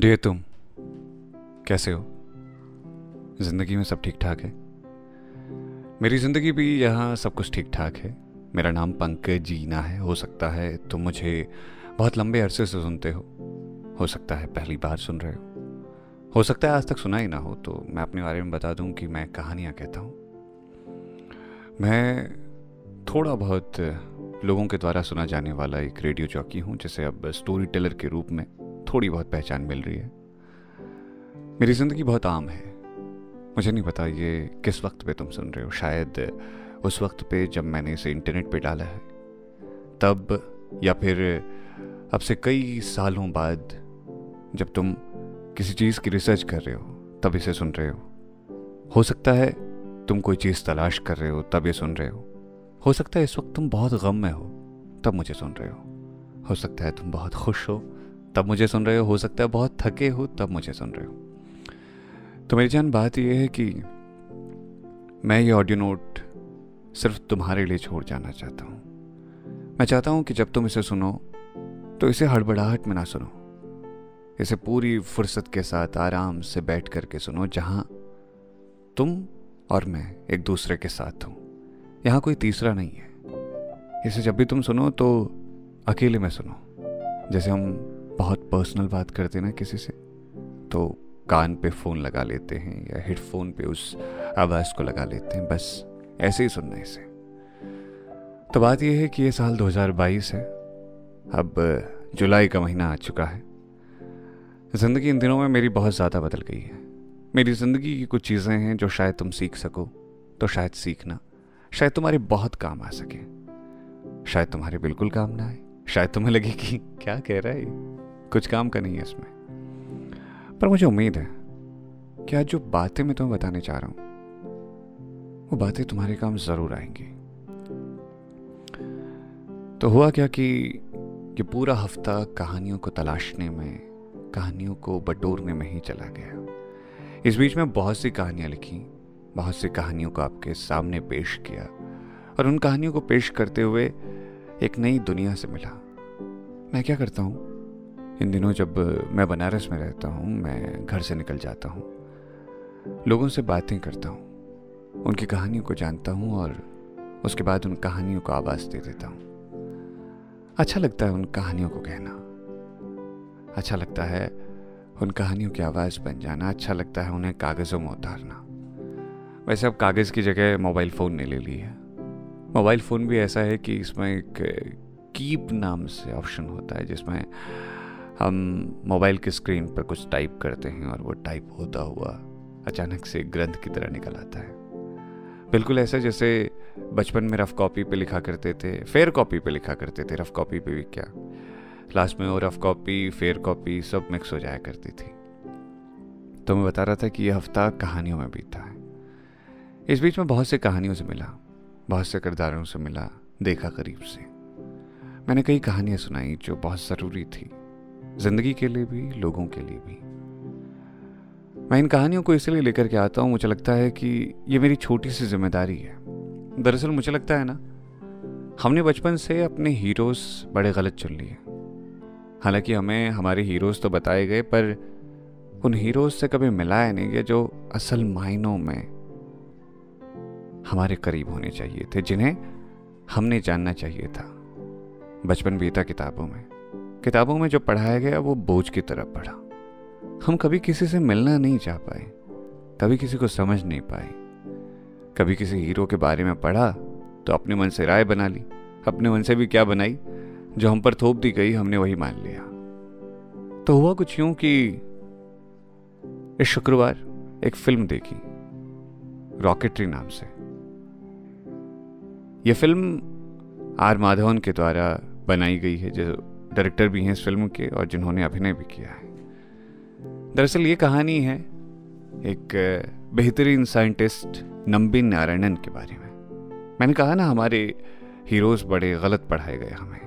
Dear तुम, कैसे हो? ज़िंदगी में सब ठीक ठाक है। मेरी ज़िंदगी भी यहाँ सब कुछ ठीक ठाक है। मेरा नाम पंकज जीना है, हो सकता है तुम मुझे बहुत लंबे अरसे से सुनते हो। हो सकता है पहली बार सुन रहे हो। हो सकता है आज तक सुना ही ना हो तो मैं अपने बारे में बता दूँ कि मैं कहानियाँ कहता हूँ। मैं थोड़ा बहुत लोगों के द्वारा सुना जाने वाला एक रेडियो चौकी हूँ, जिसे अब स्टोरी टेलर के रूप में थोड़ी बहुत पहचान मिल रही है। मेरी ज़िंदगी बहुत आम है। मुझे नहीं पता ये किस वक्त पे तुम सुन रहे हो। शायद उस वक्त पे जब मैंने इसे इंटरनेट पे डाला है। तब या फिर अब से कई सालों बाद जब तुम किसी चीज़ की रिसर्च कर रहे हो, तब इसे सुन रहे हो। हो सकता है तुम कोई चीज़ तलाश कर रहे हो, तब ये सुन रहे हो। हो सकता है इस वक्त तुम बहुत गम में हो, तब मुझे सुन रहे हो। हो सकता है तुम बहुत खुश हो तब मुझे सुन रहे हो हो सकता है बहुत थके हो, तब मुझे सुन रहे हो। तो मेरी जान बात यह है कि मैं ये ऑडियो नोट सिर्फ़ तुम्हारे लिए छोड़ जाना चाहता हूँ। मैं चाहता हूँ कि जब तुम इसे सुनो तो इसे हड़बड़ाहट में ना सुनो। इसे पूरी फुर्सत के साथ आराम से बैठ करके सुनो, जहाँ तुम और मैं एक दूसरे के साथ हूँ। यहाँ कोई तीसरा नहीं है। इसे जब भी तुम सुनो तो अकेले में सुनो। जैसे हम बहुत पर्सनल बात करते ना किसी से तो कान पे फ़ोन लगा लेते हैं या हेडफोन पे उस आवाज़ को लगा लेते हैं, बस ऐसे ही सुनना इसे। तो बात यह है कि ये साल 2022 है, अब जुलाई का महीना आ चुका है। ज़िंदगी इन दिनों में मेरी बहुत ज़्यादा बदल गई है। मेरी ज़िंदगी की कुछ चीज़ें हैं जो शायद तुम सीख सको तो शायद सीखना। शायद तुम्हारे बहुत काम आ सके। शायद तुम्हारे बिल्कुल काम ना आए। शायद तुम्हें लगे कि क्या कह रहा है कुछ काम का नहीं है इसमें। पर मुझे उम्मीद है कि आज जो बातें मैं तुम्हें बताने चाह रहा हूँ, वो बातें तुम्हारे काम ज़रूर आएँगी। तो हुआ क्या कि ये पूरा हफ़्ता कहानियों को तलाशने में, कहानियों को बटोरने में ही चला गया। इस बीच में बहुत सी कहानियाँ लिखी, बहुत सी कहानियों को आपके सामने पेश किया और उन कहानियों को पेश करते हुए एक नई दुनिया से मिला। मैं क्या करता हूँ? इन दिनों जब मैं बनारस में रहता हूँ, मैं घर से निकल जाता हूँ। लोगों से बातें करता हूँ, उनकी कहानियों को जानता हूँ और उसके बाद उन कहानियों को आवाज़ दे देता हूँ। अच्छा लगता है उन कहानियों को कहना। अच्छा लगता है उन कहानियों की आवाज़ बन जाना। अच्छा लगता है उन्हें कागज़ों में उतारना। वैसे अब कागज़ की जगह मोबाइल फ़ोन ने ले ली है। मोबाइल फ़ोन भी ऐसा है कि इसमें एक कीप नाम से ऑप्शन होता है, जिसमें हम मोबाइल की स्क्रीन पर कुछ टाइप करते हैं और वो टाइप होता हुआ अचानक से ग्रंथ की तरह निकल आता है। बिल्कुल ऐसा जैसे बचपन में रफ कॉपी पे लिखा करते थे, फेयर कॉपी पे लिखा करते थे, रफ कॉपी पे भी क्या? लास्ट में वो रफ कॉपी, फेयर कॉपी सब मिक्स हो जाया करती थी। तो मैं बता रहा था कि यह हफ़्ता कहानियों में बीता है। इस बीच में बहुत से कहानियों से मिला, बहुत से किरदारों से मिला, देखा करीब से। मैंने कई कहानियाँ सुनाई जो बहुत ज़रूरी थी। ज़िंदगी के लिए भी, लोगों के लिए भी। मैं इन कहानियों को इसलिए लेकर के आता हूँ, मुझे लगता है कि ये मेरी छोटी सी ज़िम्मेदारी है। दरअसल मुझे लगता है ना, हमने बचपन से अपने हीरोज बड़े गलत चुन लिए। हालाँकि हमें, हमारे हीरोज तो बताए गए, पर उन हीरोज से कभी मिलाया नहीं गया जो असल मायनों में हमारे करीब होने चाहिए थे, जिन्हें हमने जानना चाहिए था, बचपन बीता किताबों में। किताबों में जो पढ़ाया गया, वो बोझ की तरह पढ़ा हम कभी किसी से मिलना नहीं चाह पाए, कभी किसी को समझ नहीं पाए। कभी किसी हीरो के बारे में पढ़ा तो अपने मन से राय बना ली। अपने मन से भी क्या बनाई? जो हम पर थोप दी गई, हमने वही मान लिया। तो हुआ कुछ यूँ कि इस शुक्रवार एक फ़िल्म देखी रॉकेटरी नाम से। यह फ़िल्म आर माधवन के द्वारा बनाई गई है, जो डायरेक्टर भी हैं इस फ़िल्म के और जिन्होंने अभिनय भी किया है। दरअसल ये कहानी है एक बेहतरीन साइंटिस्ट नंबिन नारायणन के बारे में। मैंने कहा ना, हमारे हीरोज बड़े गलत पढ़ाए गए हमें।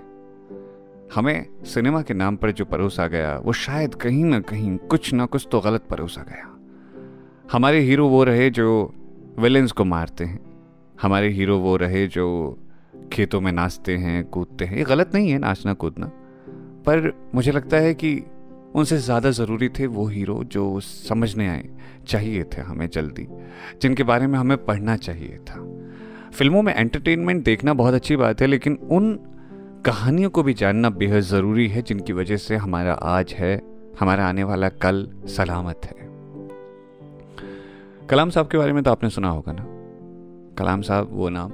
हमें सिनेमा के नाम पर जो परोसा गया, वो शायद कहीं ना कहीं कुछ ना कुछ तो गलत परोसा गया। हमारे हीरो वो रहे जो विलेंस को मारते हैं। हमारे हीरो वो रहे जो खेतों में नाचते हैं, कूदते हैं। ये गलत नहीं है, नाचना कूदना। पर मुझे लगता है कि उनसे ज़्यादा ज़रूरी थे वो हीरो जो समझने आए, चाहिए थे हमें जल्दी, जिनके बारे में हमें पढ़ना चाहिए था। फ़िल्मों में एंटरटेनमेंट देखना बहुत अच्छी बात है, लेकिन उन कहानियों को भी जानना बेहद ज़रूरी है, जिनकी वजह से हमारा आज है, हमारा आने वाला कल सलामत है। कलाम साहब के बारे में तो आपने सुना होगा ना? कलाम साहब वो नाम,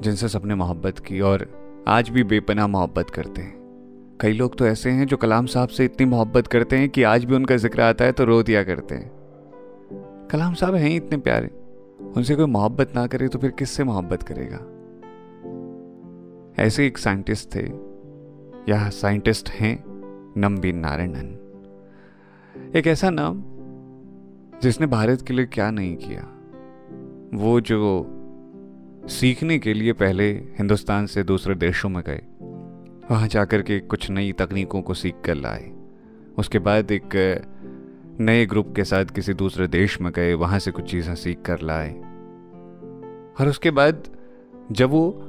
जिनसे सबने मोहब्बत की और आज भी बेपना मोहब्बत करते हैं। कई लोग तो ऐसे हैं जो कलाम साहब से इतनी मोहब्बत करते हैं कि आज भी उनका ज़िक्र आता है तो रो दिया करते हैं। कलाम साहब हैं ही इतने प्यारे। उनसे कोई मोहब्बत ना करे तो फिर किससे मोहब्बत करेगा? ऐसे एक साइंटिस्ट थे, या साइंटिस्ट हैं नम्बी नारायणन। एक ऐसा नाम, जिसने भारत के लिए क्या नहीं किया, वो जो सीखने के लिए पहले हिंदुस्तान से दूसरे देशों में गए। वहाँ जाकर के कुछ नई तकनीकों को सीख कर लाए। उसके बाद एक, नए ग्रुप के साथ किसी दूसरे देश में गए, वहाँ से कुछ चीज़ें सीख कर लाए। और उसके बाद जब वो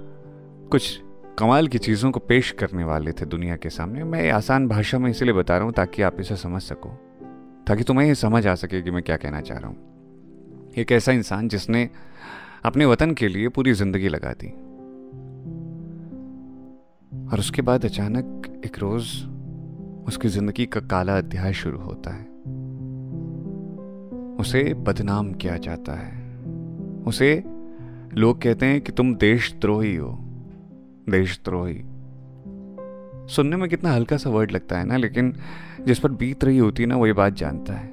कुछ कमाल की चीज़ों को पेश करने वाले थे दुनिया के सामने, मैं आसान भाषा में इसलिए बता रहा हूँ ताकि आप इसे समझ सको, ताकि तुम्हें ये समझ आ सके कि मैं क्या कहना चाह रहा हूँ। एक ऐसा इंसान जिसने अपने वतन के लिए पूरी ज़िंदगी लगा दी। और उसके बाद अचानक एक रोज उसकी ज़िंदगी का काला अध्याय शुरू होता है। उसे बदनाम किया जाता है। उसे लोग कहते हैं कि तुम देशद्रोही हो। देशद्रोही। सुनने में कितना हल्का सा वर्ड लगता है ना, लेकिन जिस पर बीत रही होती है ना वो ये बात जानता है।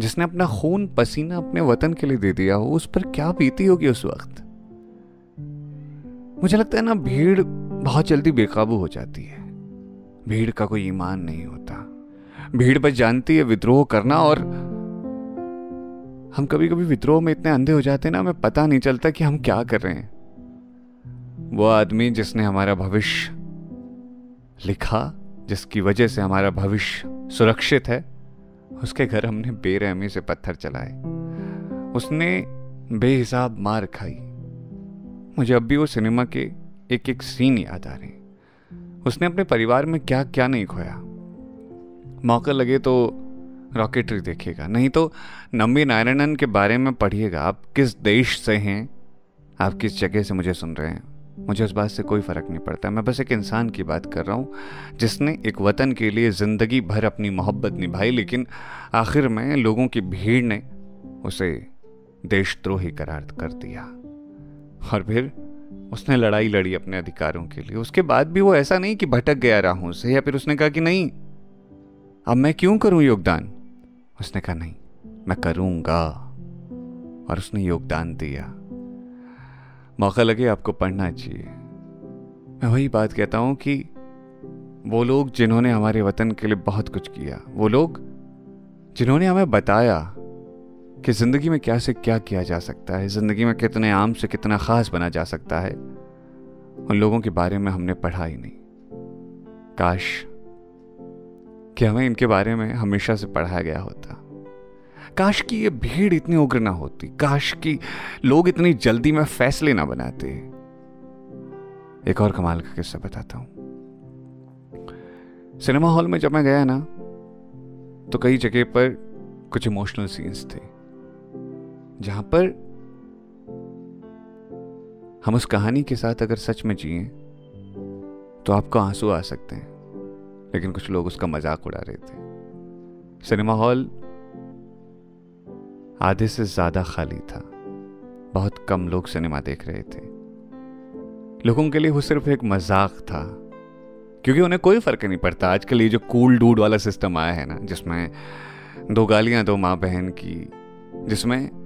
जिसने अपना खून पसीना अपने वतन के लिए दे दिया हो, उस पर क्या बीती होगी उस वक्त? मुझे लगता है ना, भीड़ बहुत जल्दी बेकाबू हो जाती है। भीड़ का कोई ईमान नहीं होता। भीड़ बस जानती है विद्रोह करना और हम कभी कभी विद्रोह में इतने अंधे हो जाते हैं ना, हमें पता नहीं चलता कि हम क्या कर रहे हैं। वो आदमी जिसने हमारा भविष्य लिखा, जिसकी वजह से हमारा भविष्य सुरक्षित है, उसके घर हमने बेरहमी से पत्थर चलाए। उसने बेहिसाब मार खाई। मुझे अब भी वो सिनेमा के एक एक सीन याद आ रहे उसने अपने परिवार में क्या क्या नहीं खोया। मौका लगे तो रॉकेटरी देखेगा नहीं तो नम्बी नारायणन के बारे में पढ़िएगा। आप किस देश से हैं? आप किस जगह से मुझे सुन रहे हैं? मुझे उस बात से कोई फ़र्क नहीं पड़ता। मैं बस एक इंसान की बात कर रहा हूँ, जिसने एक वतन के लिए ज़िंदगी भर अपनी मोहब्बत निभाई, लेकिन आखिर में लोगों की भीड़ ने उसे देशद्रोही करार कर दिया। और फिर उसने लड़ाई लड़ी अपने अधिकारों के लिए। उसके बाद भी वो ऐसा नहीं कि भटक गया राहों से, या फिर उसने कहा कि नहीं, अब मैं क्यों करूँ योगदान? उसने कहा, नहीं, मैं करूँगा। और उसने योगदान दिया। मौका लगे आपको पढ़ना चाहिए। मैं वही बात कहता हूँ कि वो लोग जिन्होंने हमारे वतन के लिए बहुत कुछ किया, वो लोग जिन्होंने हमें बताया कि ज़िंदगी में क्या से क्या किया जा सकता है? ज़िंदगी में कितने आम से कितना ख़ास बना जा सकता है? उन लोगों के बारे में हमने पढ़ा ही नहीं। काश कि हमें इनके बारे में हमेशा से पढ़ाया गया होता। काश की ये भीड़ इतनी उग्र ना होती। काश की लोग इतनी जल्दी में फैसले ना बनाते। एक और कमाल का किस्सा बताता हूँ। सिनेमा हॉल में जब मैं गया ना तो कई जगह पर कुछ इमोशनल सीन्स थे। जहाँ पर हम उस कहानी के साथ अगर सच में जिए तो आपको आँसू आ सकते हैं। लेकिन कुछ लोग उसका मज़ाक उड़ा रहे थे। सिनेमा हॉल आधे से ज़्यादा खाली था। बहुत कम लोग सिनेमा देख रहे थे। लोगों के लिए वो सिर्फ़ एक मज़ाक था, क्योंकि उन्हें कोई फ़र्क नहीं पड़ता। आजकल ये जो कूल डूड वाला सिस्टम आया है ना, जिसमें दो गालियाँ, दो माँ बहन की, जिसमें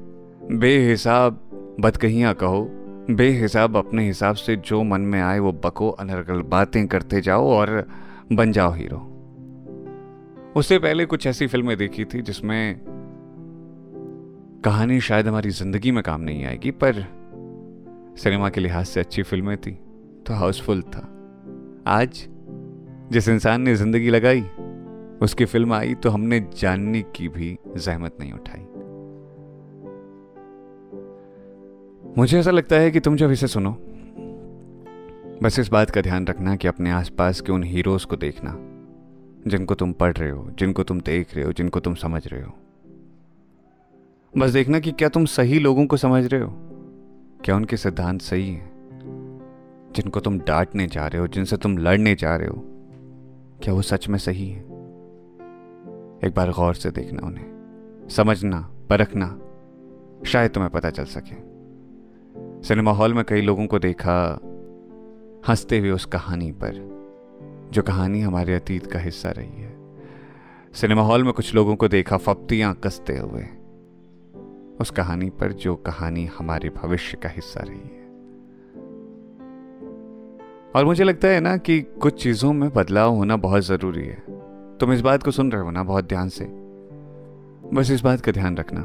बेहिसाब बदकहियाँ कहो, बेहिसाब अपने हिसाब से जो मन में आए वो बको, अनर्गल बातें करते जाओ और बन जाओ हीरो। उससे पहले कुछ ऐसी फ़िल्में देखी थी जिसमें कहानी शायद हमारी ज़िंदगी में काम नहीं आएगी, पर सिनेमा के लिहाज से अच्छी फ़िल्में थी तो हाउसफुल था। आज जिस इंसान ने ज़िंदगी लगाई, उसकी फ़िल्म आई तो हमने जानने की भी जहमत नहीं उठाई। मुझे ऐसा लगता है कि तुम जब इसे सुनो, बस इस बात का ध्यान रखना कि अपने आसपास के उन हीरोज को देखना, जिनको तुम पढ़ रहे हो, जिनको तुम देख रहे हो, जिनको तुम समझ रहे हो। बस देखना कि क्या तुम सही लोगों को समझ रहे हो? क्या उनके सिद्धांत सही हैं? जिनको तुम डांटने जा रहे हो, जिनसे तुम लड़ने जा रहे हो, क्या वो सच में सही है? एक बार गौर से देखना उन्हें, समझना, परखना, शायद तुम्हें पता चल सके। सिनेमा हॉल में कई लोगों को देखा, हँसते हुए उस कहानी पर, जो कहानी हमारे अतीत का हिस्सा रही है। सिनेमा हॉल में कुछ लोगों को देखा फप्तियाँ कसते हुए, उस कहानी पर जो कहानी हमारे भविष्य का हिस्सा रही है। और मुझे लगता है ना कि कुछ चीज़ों में बदलाव होना बहुत ज़रूरी है। तुम इस बात को सुन रहे हो ना बहुत ध्यान से। बस इस बात का ध्यान रखना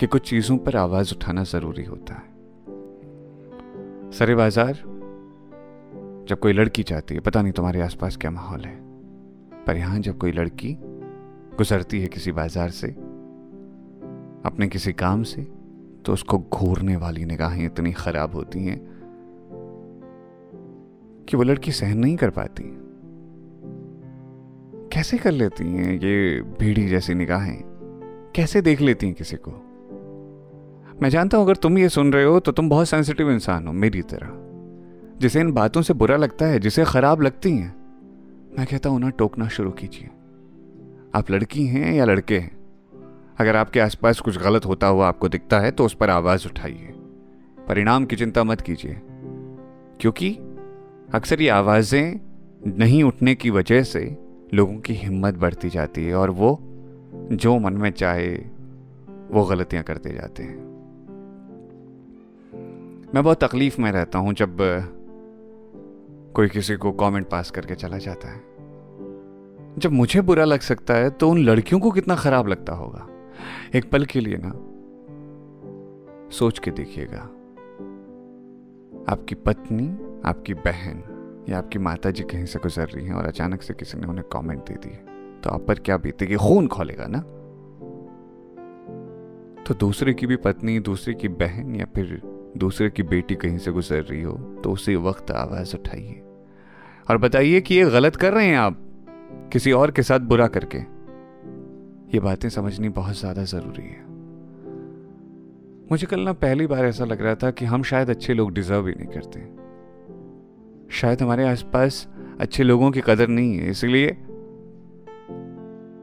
कि कुछ चीज़ों पर आवाज़ उठाना ज़रूरी होता है। सरे बाज़ार, जब कोई लड़की चाहती है, पता नहीं तुम्हारे आसपास क्या माहौल है, पर यहाँ जब कोई लड़की गुजरती है किसी बाज़ार से, अपने किसी काम से तो उसको घूरने वाली निगाहें इतनी खराब होती हैं कि वो लड़की सहन नहीं कर पाती कैसे कर लेती हैं ये भीड़ी जैसी निगाहें? कैसे देख लेती हैं किसी को? मैं जानता हूँ अगर तुम ये सुन रहे हो तो तुम बहुत सेंसिटिव इंसान हो, मेरी तरह। जिसे इन बातों से बुरा लगता है, जिसे खराब लगती हैं, मैं कहता हूँ ना टोकना शुरू कीजिए। आप लड़की हैं या लड़के हैं? अगर आपके आसपास कुछ गलत होता हुआ आपको दिखता है तो उस पर आवाज़ उठाइए। परिणाम की चिंता मत कीजिए। क्योंकि अक्सर ये आवाज़ें नहीं उठने की वजह से लोगों की हिम्मत बढ़ती जाती है और वो जो मन में चाहे, वो गलतियाँ करते जाते हैं। मैं बहुत तकलीफ़ में रहता हूँ जब कोई किसी को कमेंट पास करके चला जाता है। जब मुझे बुरा लग सकता है तो उन लड़कियों को कितना खराब लगता होगा। एक पल के लिए ना, सोच के देखिएगा। आपकी पत्नी, आपकी बहन या आपकी माता जी कहीं से गुजर रही हैं और अचानक से किसी ने उन्हें कमेंट दे दिए तो आप पर क्या बीतेगी? खून खोलेगा ना। तो दूसरे की भी पत्नी, दूसरे की बहन या फिर दूसरे की बेटी कहीं से गुजर रही हो तो उसी वक्त आवाज़ उठाइए। और बताइए कि ये गलत कर रहे हैं आप, किसी और के साथ बुरा करके। ये बातें समझनी बहुत ज़्यादा ज़रूरी है। मुझे कल ना पहली बार ऐसा लग रहा था कि हम शायद अच्छे लोग डिजर्व ही नहीं करते। शायद हमारे आसपास अच्छे लोगों की कदर नहीं है, इसलिए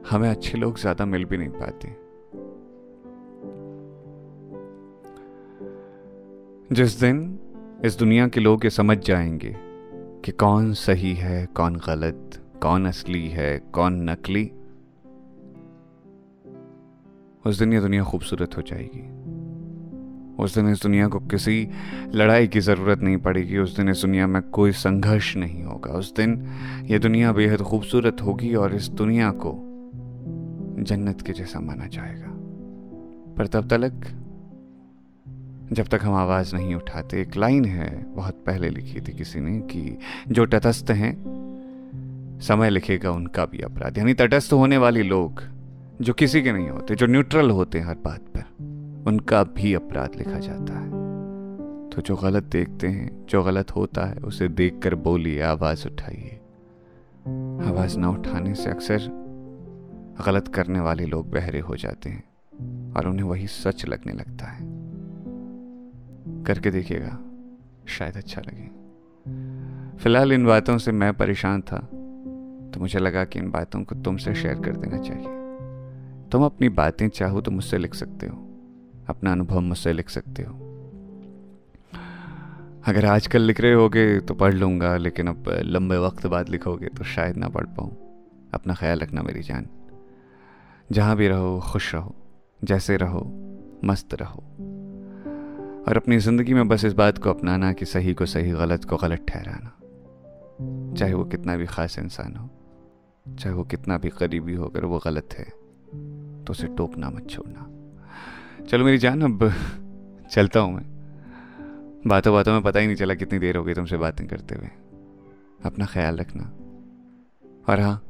हमें अच्छे लोग ज़्यादा मिल भी नहीं पाते। जिस दिन इस दुनिया के लोग ये समझ जाएँगे कि कौन सही है, कौन गलत, कौन असली है, कौन नकली, उस दिन ये दुनिया खूबसूरत हो जाएगी। उस दिन इस दुनिया को किसी लड़ाई की ज़रूरत नहीं पड़ेगी। उस दिन इस दुनिया में कोई संघर्ष नहीं होगा। उस दिन ये दुनिया बेहद खूबसूरत होगी और इस दुनिया को जन्नत के जैसा माना जाएगा। पर तब तक जब तक हम आवाज़ नहीं उठाते, एक लाइन है, बहुत पहले लिखी थी किसी ने कि जो तटस्थ हैं, समय लिखेगा उनका भी अपराध। यानी तटस्थ होने वाले लोग, जो किसी के नहीं होते, जो न्यूट्रल होते हैं हर बात पर, उनका भी अपराध लिखा जाता है। तो जो गलत देखते हैं, जो गलत होता है, उसे देखकर बोलिए, आवाज़ उठाइए। आवाज़ ना उठाने से अक्सर गलत करने वाले लोग बहरे हो जाते हैं, और उन्हें वही सच लगने लगता है। करके देखिएगा, शायद अच्छा लगे। फ़िलहाल इन बातों से मैं परेशान था तो मुझे लगा कि इन बातों को तुमसे शेयर कर देना चाहिए। तुम अपनी बातें चाहो तो मुझसे लिख सकते हो, अपना अनुभव मुझसे लिख सकते हो। अगर आजकल लिख रहे होगे तो पढ़ लूँगा, लेकिन अब लंबे वक्त बाद लिखोगे तो शायद ना पढ़ पाऊँ। अपना ख्याल रखना मेरी जान। जहाँ भी रहो, खुश रहो, जैसे रहो, मस्त रहो। और अपनी ज़िंदगी में बस इस बात को अपनाना कि सही को सही, गलत को गलत ठहराना। चाहे वो कितना भी ख़ास इंसान हो, चाहे वो कितना भी करीबी हो, अगर वो गलत है तो उसे टोकना मत छोड़ना। चलो मेरी जान, अब चलता हूँ मैं। बातों बातों में पता ही नहीं चला कितनी देर हो गई तुमसे बातें करते हुए। अपना ख्याल रखना। और हाँ